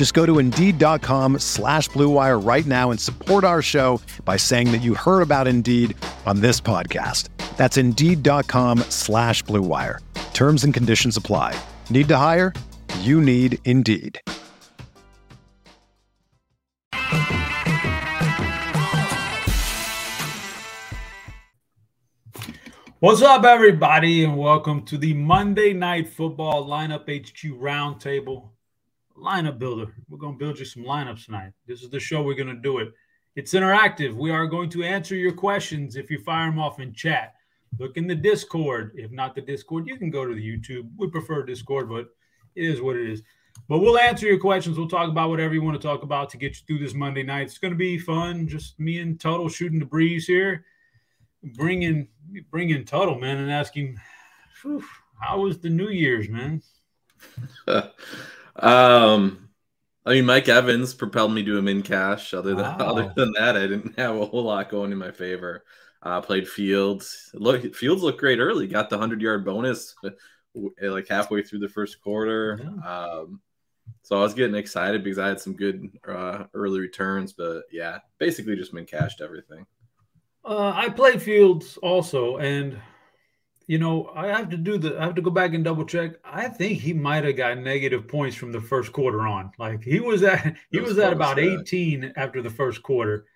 Just go to Indeed.com slash BlueWire right now and support our show by saying that you heard about Indeed on this podcast. That's Indeed.com slash BlueWire. Terms and conditions apply. Need to hire? You need Indeed. What's up, everybody, and welcome to the Monday Night Football Lineup HQ Roundtable Lineup Builder. We're going to build you some lineups tonight. This is the show we're going to do it. It's interactive. We are going to answer your questions if you fire them off in chat. Look in the Discord. If not the Discord, you can go to the YouTube. We prefer Discord, but it is what it is. But we'll answer your questions. We'll talk about whatever you want to talk about to get you through this Monday night. It's going to be fun. Just me and Tuttle shooting the breeze here bring in bring in Tuttle, man, and ask him, how was the New Year's, man? um, I mean, Mike Evans propelled me to him in cash. Other than wow. other than that, I didn't have a whole lot going in my favor. Uh, played Fields. Look, Fields looked great early. Got the hundred yard bonus like halfway through the first quarter. Yeah. Um, so I was getting excited because I had some good uh, early returns. But yeah, basically just been cashed everything. Uh, I played Fields also, and you know I have to do the I have to go back and double check. I think he might have got negative points from the first quarter on. Like he was at he was, was at about eighteen after the first quarter.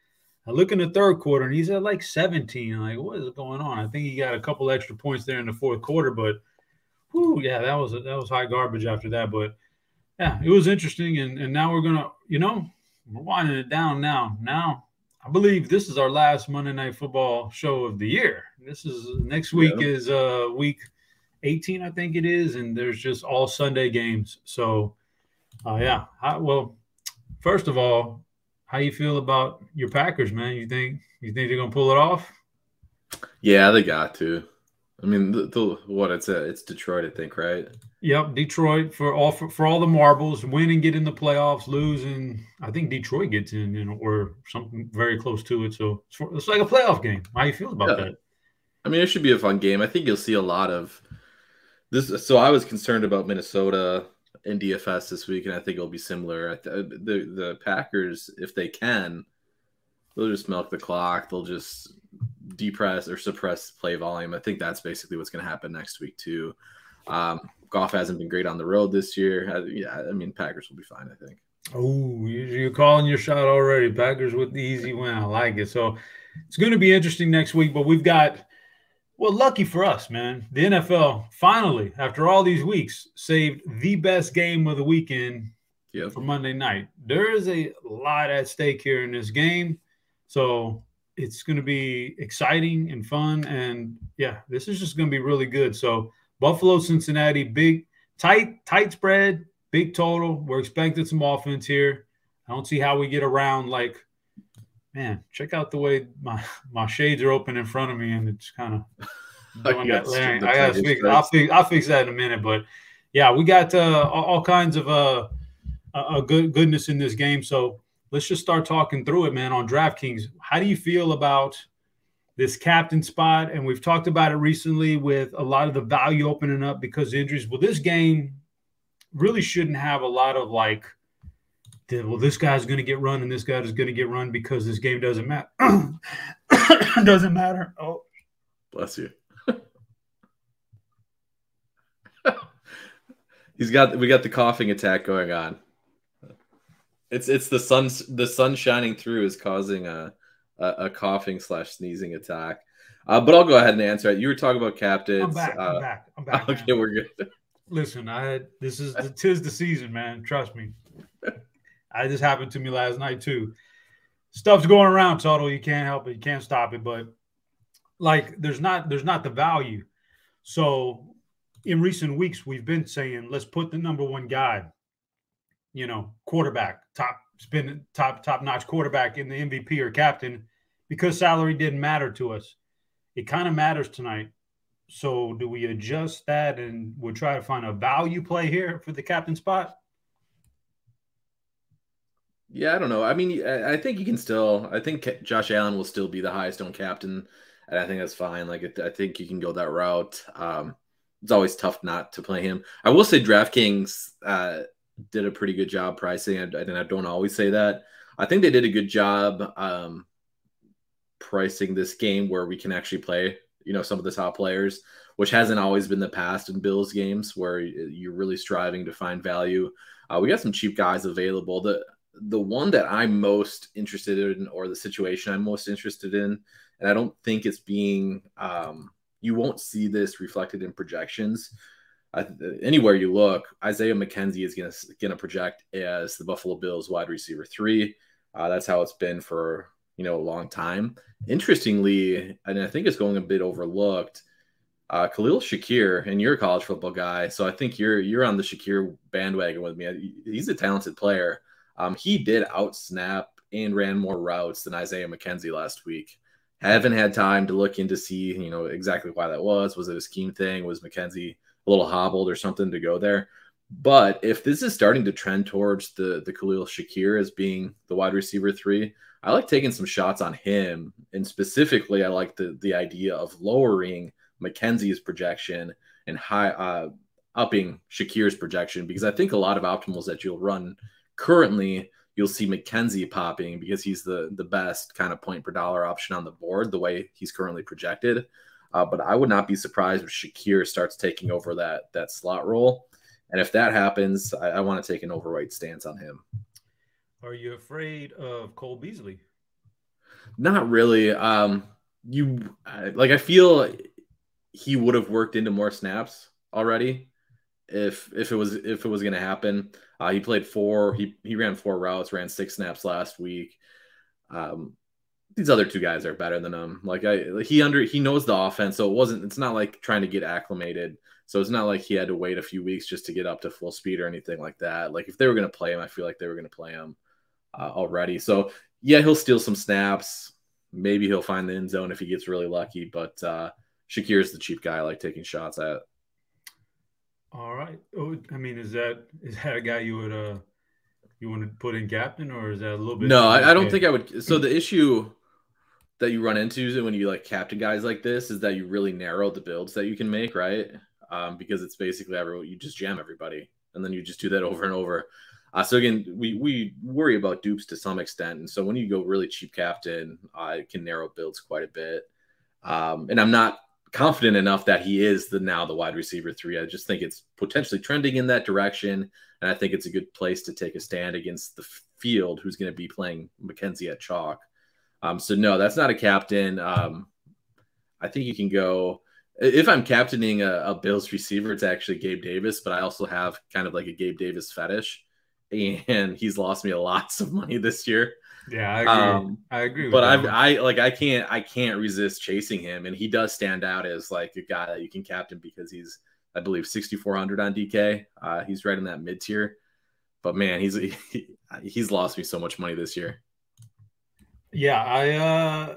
I look in the third quarter and he's at like seventeen. like what is going on? I think he got a couple extra points there in the fourth quarter, but whoo, yeah, that was that was high garbage after that. But yeah, it was interesting, and and now we're gonna you know we're winding it down now. Now I believe this is our last Monday Night Football show of the year. This is next week yeah. is uh week 18, I think it is, and there's just all Sunday games. So, uh, yeah. I, well, first of all, how you feel about your Packers, man? You think you think they're gonna pull it off? Yeah, they got to. I mean, the, the, what it's a, it's Detroit, I think, right? Yep, Detroit for all for, for all the marbles, win and get in the playoffs, lose and I think Detroit gets in, you know, or something very close to it. So it's, for, it's like a playoff game. How you feel about yeah. that? I mean, it should be a fun game. I think you'll see a lot of this. So I was concerned about Minnesota in DFS this week, and I think it'll be similar. The the Packers, if they can, they'll just milk the clock. They'll just depress or suppress play volume. I think that's basically what's going to happen next week too. Um, Goff hasn't been great on the road this year. Uh, yeah, I mean Packers will be fine. I think. Oh, you're calling your shot already. Packers with the easy win. I like it. So it's going to be interesting next week. But we've got, well, lucky for us, man. The NFL finally, after all these weeks, saved the best game of the weekend yep. for Monday night. There is a lot at stake here in this game. So it's going to be exciting and fun. And yeah, this is just going to be really good. So Buffalo, Cincinnati, big, tight, tight spread, big total. We're expecting some offense here. I don't see how we get around. Like, man, check out the way my my shades are open in front of me, and it's kind of. I got to fix. I'll fix. I'll fix that in a minute. But yeah, we got uh, all, all kinds of uh, a good goodness in this game. So let's just start talking through it, man. On DraftKings, how do you feel about this captain spot? And we've talked about it recently with a lot of the value opening up because injuries. Well, this game really shouldn't have a lot of like, well, this guy's going to get run and this guy is going to get run because this game doesn't matter. doesn't matter. Oh, bless you. He's got we got the coughing attack going on. It's it's the sun the sun shining through is causing a a, a coughing slash sneezing attack. Uh, but I'll go ahead and answer it. You were talking about captains. I'm back. Uh, I'm back. I'm back. Okay, man. we're good. Listen, I this is the tis the season, man. Trust me. I just happened to me last night too. Stuff's going around, Tuttle. You can't help it. You can't stop it. But like, there's not there's not the value. So in recent weeks, we've been saying let's put the number one guy, you know, quarterback, top spin top top notch quarterback in the MVP or captain, because salary didn't matter to us. It kind of matters tonight. So do we adjust that and we'll try to find a value play here for the captain spot? Yeah, I don't know. I mean, I think you can still. I think Josh Allen will still be the highest owned captain, and I think that's fine. Like, I think you can go that route. Um, it's always tough not to play him. I will say DraftKings uh, did a pretty good job pricing, and I don't always say that. I think they did a good job um, pricing this game where we can actually play, you know, some of the top players, which hasn't always been the past in Bills games where you're really striving to find value. Uh, we got some cheap guys available. The the one that I'm most interested in, or the situation I'm most interested in, and I don't think it's being, um, you won't see this reflected in projections. Anywhere you look, Isaiah McKenzie is going to project as the Buffalo Bills wide receiver three. Uh, that's how it's been for you know a long time. Interestingly, and I think it's going a bit overlooked. Uh, Khalil Shakir, and you're a college football guy, so I think you're you're on the Shakir bandwagon with me. He's a talented player. Um, he did out snap and ran more routes than Isaiah McKenzie last week. Haven't had time to look into see, you know, exactly why that was. Was it a scheme thing? Was McKenzie a little hobbled or something to go there? But if this is starting to trend towards the the Khalil Shakir as being the wide receiver three, I like taking some shots on him. And specifically, I like the the idea of lowering McKenzie's projection and high uh, upping Shakir's projection because I think a lot of optimals that you'll run currently you'll see McKenzie popping because he's the the best kind of point per dollar option on the board the way he's currently projected. Uh, but I would not be surprised if Shakir starts taking over that that slot role. And if that happens, I, I want to take an overweight stance on him. Are you afraid of Cole Beasley? Not really. Um, you I- like I feel he would have worked into more snaps already if if it was if it was going to happen. Uh, he played four. He he ran four routes, ran six snaps last week. Um, these other two guys are better than him. Like I, he under he knows the offense, so it wasn't. It's not like trying to get acclimated. So it's not like he had to wait a few weeks just to get up to full speed or anything like that. Like if they were going to play him, I feel like they were going to play him uh, already. So yeah, he'll steal some snaps. Maybe he'll find the end zone if he gets really lucky. But uh, Shakir's the cheap guy I like taking shots at. All right. Oh, I mean, is that is that a guy you would uh you want to put in captain, or is that a little bit? No, I, I don't think I would. So the issue that you run into when you like captain guys like this is that you really narrow the builds that you can make, right? Um, because it's basically everyone you just jam everybody, and then you just do that over and over. Uh, so again, we we worry about dupes to some extent, and so when you go really cheap captain, uh, it can narrow builds quite a bit. Um, and I'm not confident enough that he is the now the wide receiver three. I just think it's potentially trending in that direction, and I think it's a good place to take a stand against the field, who's going to be playing McKenzie at chalk. Um, so no, that's not a captain. Um, I think you can go if I'm captaining a, a, Bills receiver, it's actually Gabe Davis, but I also have kind of like a Gabe Davis fetish, and he's lost me a lots of money this year. Yeah, I agree. Um, I agree. but I, I like I can't I can't resist chasing him, and he does stand out as like a guy that you can captain because he's I believe 6400 on DK. Uh, he's right in that mid tier, but man, he's he, he's lost me so much money this year. Yeah, I uh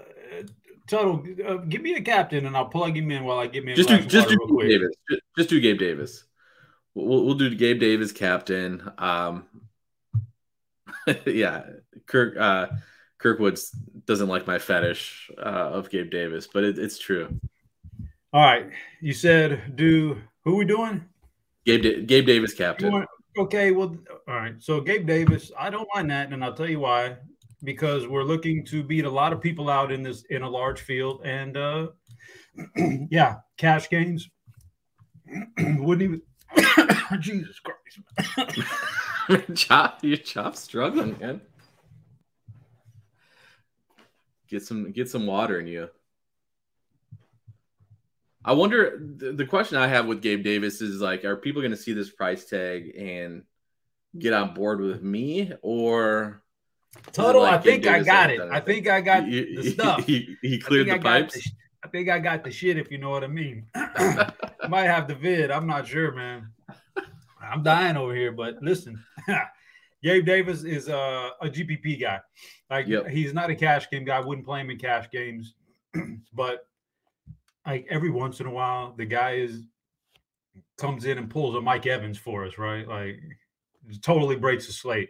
Tuttle, uh, give me a captain and I'll plug him in while I get me. just do just do Gabe Davis. Just, just, do Gabe Davis. We'll, we'll do Gabe Davis captain. Um, yeah, Kirk uh, Kirkwoods doesn't like my fetish uh, of Gabe Davis, but it, it's true. All right, you said do who we doing? Gabe da- Gabe Davis captain. Okay, well, all right. So Gabe Davis, I don't mind that, and I'll tell you why because we're looking to beat a lot of people out in this in a large field. And uh yeah cash games. Wouldn't even jesus christ. Chop your chop struggling man. Get some get some water in you. I wonder the question I have with Gabe Davis is like, are people going to see this price tag and get on board with me or Tuttle? Like I think I got it. I think I got he, the stuff. He, he cleared the pipes. The, I think I got the shit, if you know what I mean. Might have the vid. I'm not sure, man. I'm dying over here, but listen, Gabe Davis is uh, a, a GPP guy. Like yep. he's not a cash game guy. I wouldn't play him in cash games, but like every once in a while, the guy is comes in and pulls a Mike Evans for us, right? Like totally breaks the slate.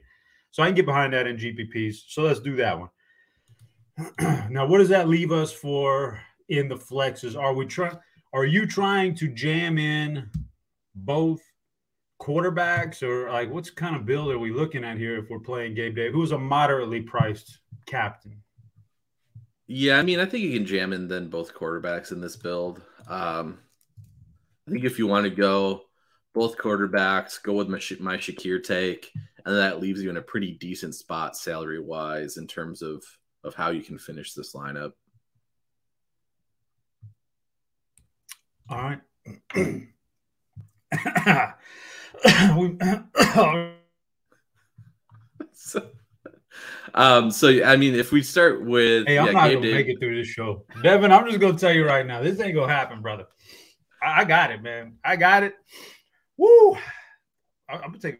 So I can get behind that in GPPs. So let's do that one. now, what does that leave us for in the flexes? Are we trying? Are you trying to jam in both quarterbacks, or like what's kind of build are we looking at here if we're playing Gabe Day, who's a moderately priced captain? Yeah, I mean, I think you can jam in then both quarterbacks in this build. Um, I think if you want to go both quarterbacks, go with my, my Shakir take, and that leaves you in a pretty decent spot salary wise in terms of of how you can finish this lineup. All right. so, um, so I mean, if we start with, hey, I'm yeah, not Gabe gonna make it through this show, Devin. I'm just gonna tell you right now, this ain't gonna happen, brother. I, I got it, man. I got it. Woo! I, am gonna take.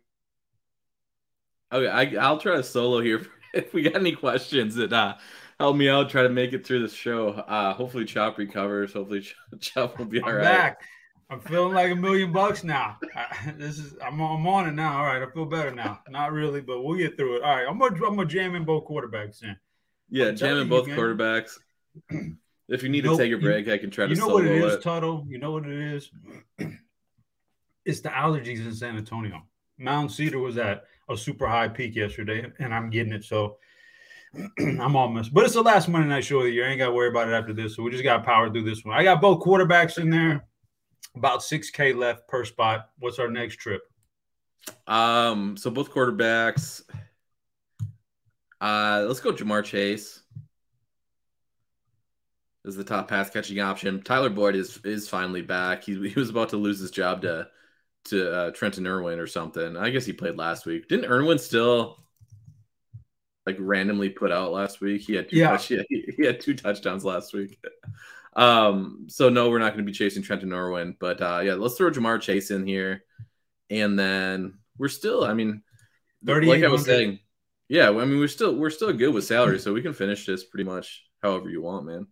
Okay, I, I'll try to solo here. If we got any questions that uh, help me out, try to make it through the show. Uh, hopefully, Chop recovers. Hopefully, Chop will be all I'm right. Back. I'm feeling like a million bucks now. I, this is I'm, I'm on it now. All right, I feel better now. Not really, but we'll get through it. All right, I'm gonna I'm gonna jam in both quarterbacks in. Yeah, jam in both quarterbacks. If you need to take a break, you, I can try to. You know what it is, it. Tuttle. You know what it is. it's the allergies in San Antonio. Mountain cedar was at a super high peak yesterday, and I'm getting it. So I'm almost. But it's the last Monday night show of the year. I ain't got to worry about it after this. So we just got power through this one. I got both quarterbacks in there. About 6K left per spot. What's our next trip? Um, so both quarterbacks. Uh, let's go Ja'Marr Chase. This Is the top pass catching option. Tyler Boyd is is finally back. He, he was about to lose his job to to uh, Trenton Irwin or something. I guess he played last week. Didn't Irwin still like randomly put out last week? He had two yeah. Touch, he, he had two touchdowns last week. Um, so no, we're not going to be chasing Trenton Irwin, but uh, yeah, let's throw Ja'Marr Chase in here, and then we're still. I mean, like I was saying, yeah, I mean we're still we're still good with salary, so we can finish this pretty much however you want, man.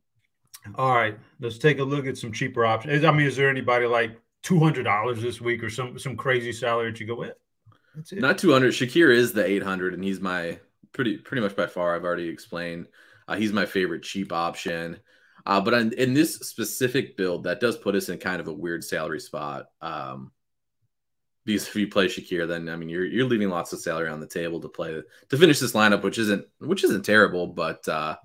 All right, let's take a look at some cheaper options. I mean, is there anybody like two hundred dollars this week or some some crazy salary that you go with? Not two hundred. Shakir is the eight hundred, and he's my pretty pretty much by far. I've already explained. Uh, he's my favorite cheap option. Uh, but in, in, this specific build, that does put us in kind of a weird salary spot. Um, because if you play Shakir, then I mean you're you're leaving lots of salary on the table to play to finish this lineup, which isn't which isn't terrible, but uh,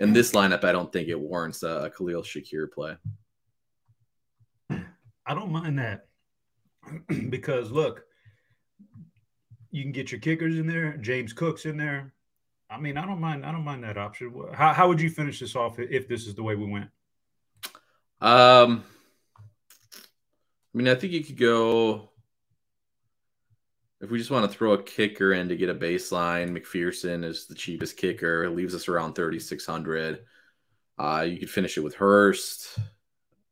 in this lineup, I don't think it warrants a, a Khalil Shakir play. I don't mind that because look, you can get your kickers in there, James Cook's in there, I mean, I don't mind. I don't mind that option. How, how would you finish this off if this is the way we went? Um, I mean, I think you could go if we just want to throw a kicker in to get a baseline. McPherson is the cheapest kicker. It leaves us around thirty six hundred. Uh, you could finish it with Hurst.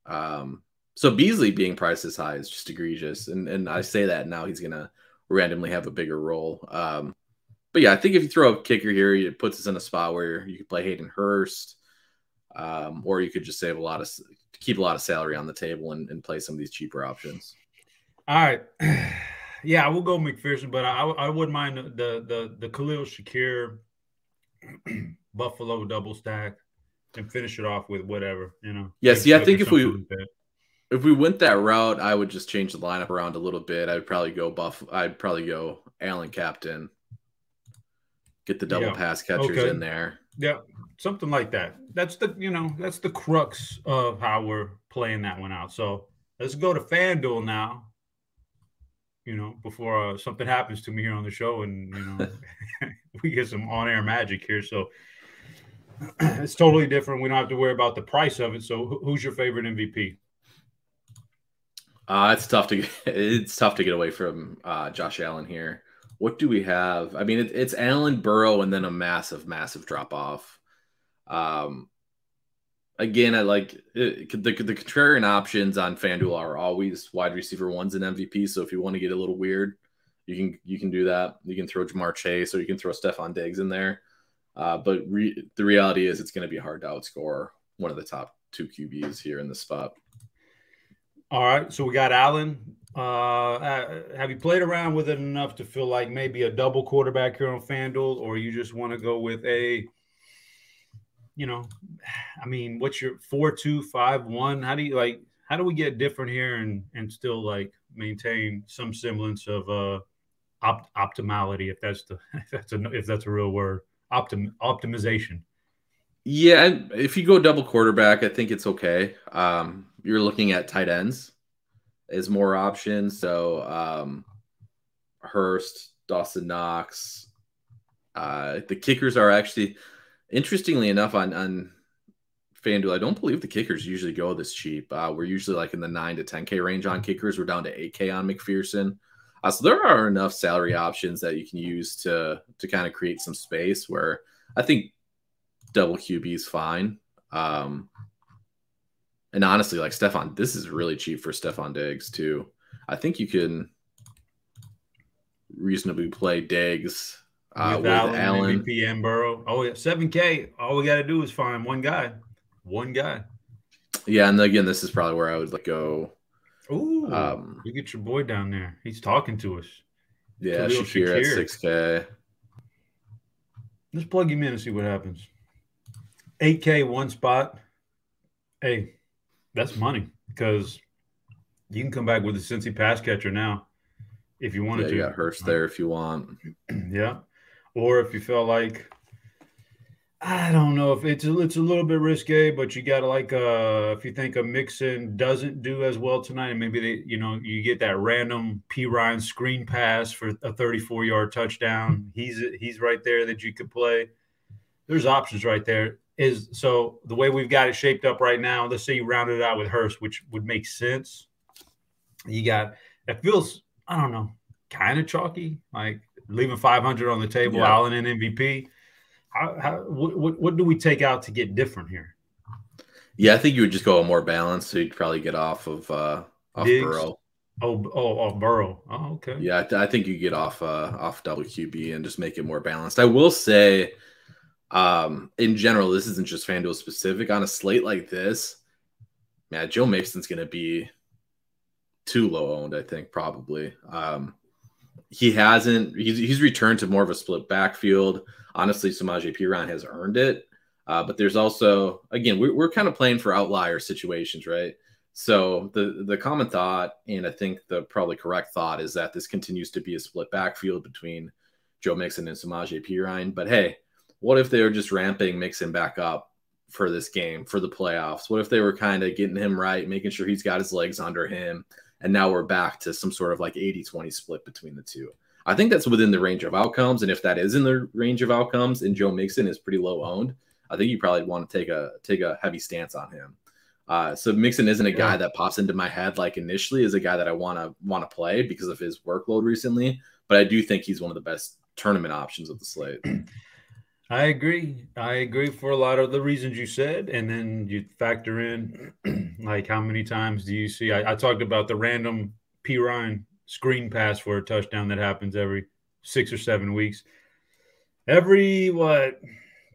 Um, so Beasley being priced as high is just egregious, and and I say that now he's gonna randomly have a bigger role. Um, but yeah, I think if you throw a kicker here, it puts us in a spot where you could play Hayden Hurst, um, or you could just save a lot of keep a lot of salary on the table and, and play some of these cheaper options. All right, yeah, we'll go McPherson, but I, I wouldn't mind the the the Khalil Shakir Buffalo double stack and finish it off with whatever you know. Yeah, see, I think if we if we went that route, I would just change the lineup around a little bit. I'd probably go Buff. I'd probably go Allen Captain get the double yeah. pass catchers okay. in there. Yeah, something like that. That's the you know that's the crux of how we're playing that one out. So let's go to FanDuel now. You know, before uh, something happens to me here on the show, and you know we get some on-air magic here. So it's totally different. We don't have to worry about the price of it. So who's your favorite MVP? Uh, it's tough to get, it's tough to get away from uh, Josh Allen here. What do we have? I mean, it, it's Allen, Burrow, and then a massive, massive drop off. Um, again, I like it, the the contrarian options on FanDuel are always wide receiver ones and MVP. So if you want to get a little weird, you can you can do that. You can throw Ja'Marr Chase or you can throw Stefon Diggs in there. Uh, but re- the reality is, it's going to be hard to outscore one of the top two QBs here in the spot. All right, so we got Allen. Uh, uh, have you played around with it enough to feel like maybe a double quarterback here on FanDuel, or you just want to go with a, you know, I mean, what's your four two five one? How do you like? How do we get different here and and still like maintain some semblance of uh opt- optimality, if that's the if that's a if that's a real word, optim optimization. Yeah, if you go double quarterback, I think it's okay. Um, you're looking at tight ends is more options. So um, Hurst, Dawson Knox. Uh, the kickers are actually, interestingly enough, on on FanDuel, I don't believe the kickers usually go this cheap. Uh, we're usually like in the nine to ten k range on kickers. We're down to eight k on McPherson. Uh, so there are enough salary options that you can use to to kind of create some space. Where I think double QB is fine. Um, and honestly, like Stefon, this is really cheap for Stefon Diggs too. I think you can reasonably play Diggs uh, with, with Allen, Allen. MVP and Burrow. Oh yeah, seven K. All we got to do is find one guy, one guy. Yeah, and again, this is probably where I would like go. Ooh, um, you get your boy down there. He's talking to us. Yeah, Shakir at six K. Let's plug him in and see what happens. Eight K, one spot. Hey, that's money because you can come back with a Cincy pass catcher now if you wanted yeah, to. You got Hurst there if you want. yeah, or if you felt like I don't know if it's a, it's a little bit risque, but you got to like uh if you think a Mixon doesn't do as well tonight, and maybe they you know you get that random Perine screen pass for a 34 yard touchdown. He's he's right there that you could play. There's options right there is so the way we've got it shaped up right now. Let's say you round it out with Hurst, which would make sense. You got it feels I don't know, kind of chalky, like leaving 500 on the table, yeah. Allen and MVP. How, how what, what do we take out to get different here? Yeah, I think you would just go a more balanced. So you'd probably get off of uh off Diggs. Burrow. Oh, oh, off Burrow. Oh, okay. Yeah, I think you get off uh off double QB and just make it more balanced. I will say um, in general, this isn't just FanDuel specific. On a slate like this, man, Joe Mixon's going to be too low owned, I think, probably. Um, he hasn't, he's, he's returned to more of a split backfield. Honestly, Samaje Perine has earned it. Uh, but there's also, again, we're, we're kind of playing for outlier situations, right? So the the common thought, and I think the probably correct thought, is that this continues to be a split backfield between Joe Mixon and Samaje Perine. But hey, what if they were just ramping Mixon back up for this game for the playoffs? What if they were kind of getting him right, making sure he's got his legs under him, and now we're back to some sort of like 80-20 split between the two. I think that's within the range of outcomes, and if that is in the range of outcomes, and Joe Mixon is pretty low owned, I think you probably want to take a take a heavy stance on him. Uh, so Mixon isn't a guy that pops into my head like initially is a guy that I want to want to play because of his workload recently, but I do think he's one of the best tournament options of the slate. I agree. I agree for a lot of the reasons you said, and then you factor in like how many times do you see? I, I talked about the random Perine screen pass for a touchdown that happens every six or seven weeks. Every what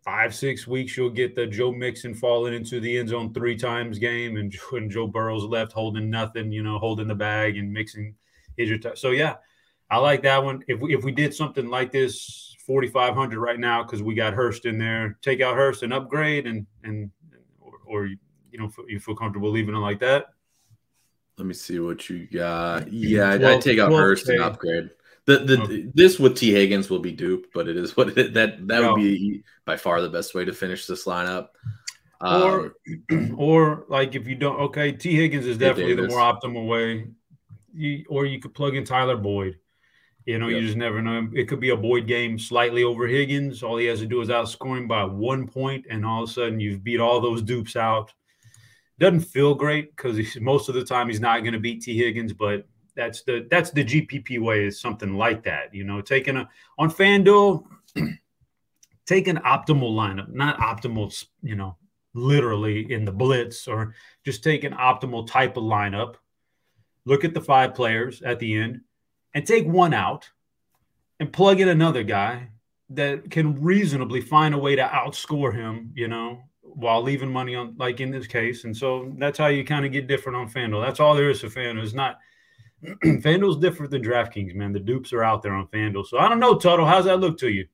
five six weeks you'll get the Joe Mixon falling into the end zone three times game, and, and Joe Burrow's left holding nothing, you know, holding the bag and Mixon is your t- so yeah, I like that one. If we, if we did something like this 4,500 right now because we got Hurst in there. Take out Hurst and upgrade, and and or, or you know you feel comfortable leaving it like that. Let me see what you got. Yeah, I'd, I'd take out Hurst and upgrade. The the okay. this with Tee Higgins will be duped, but it is what it, that that would be by far the best way to finish this lineup. Um, or or like if you don't okay, Tee Higgins is definitely the more optimal way. You, or you could plug in Tyler Boyd. You know, yep. you just never know. It could be a Boyd game slightly over Higgins. All he has to do is outscore him by one point, and all of a sudden you've beat all those dupes out. Doesn't feel great because most of the time he's not going to beat Tee Higgins, but that's the that's the GPP way is something like that. You know, taking a on FanDuel, take an optimal lineup, not optimal, you know, literally in the blitz, or just take an optimal type of lineup. Look at the five players at the end and take one out and plug in another guy that can reasonably find a way to outscore him, you know, while leaving money on, like in this case. And so that's how you kind of get different on FanDuel. That's all there is to FanDuel. It's not FanDuel's different than DraftKings, man. The dupes are out there on FanDuel. So I don't know, Tuttle. How's that look to you?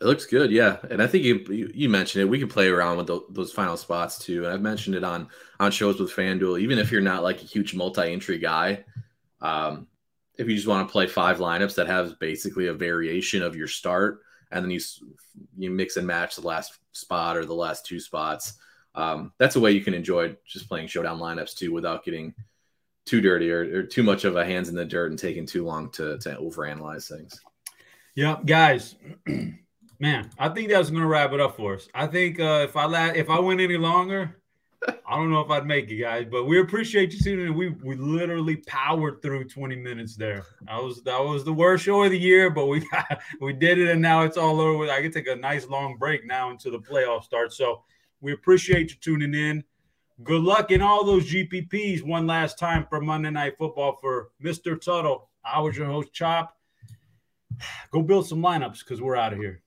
It looks good, yeah. And I think you you mentioned it. We can play around with the, those final spots too. And I've mentioned it on on shows with FanDuel. Even if you're not like a huge multi-entry guy, um, if you just want to play five lineups that have basically a variation of your start, and then you you mix and match the last spot or the last two spots, um, that's a way you can enjoy just playing showdown lineups too, without getting too dirty or, or too much of a hands in the dirt and taking too long to to overanalyze things. Yeah, guys. Man, I think that's going to wrap it up for us. I think uh, if I la- if I went any longer, I don't know if I'd make it, guys, but we appreciate you tuning in. We we literally powered through 20 minutes there. That was that was the worst show of the year, but we got, we did it, and now it's all over. I can take a nice long break now until the playoff starts. So we appreciate you tuning in. Good luck in all those GPPs one last time for Monday Night Football for Mr. Tuttle. I was your host, Chop. Go build some lineups because we're out of here.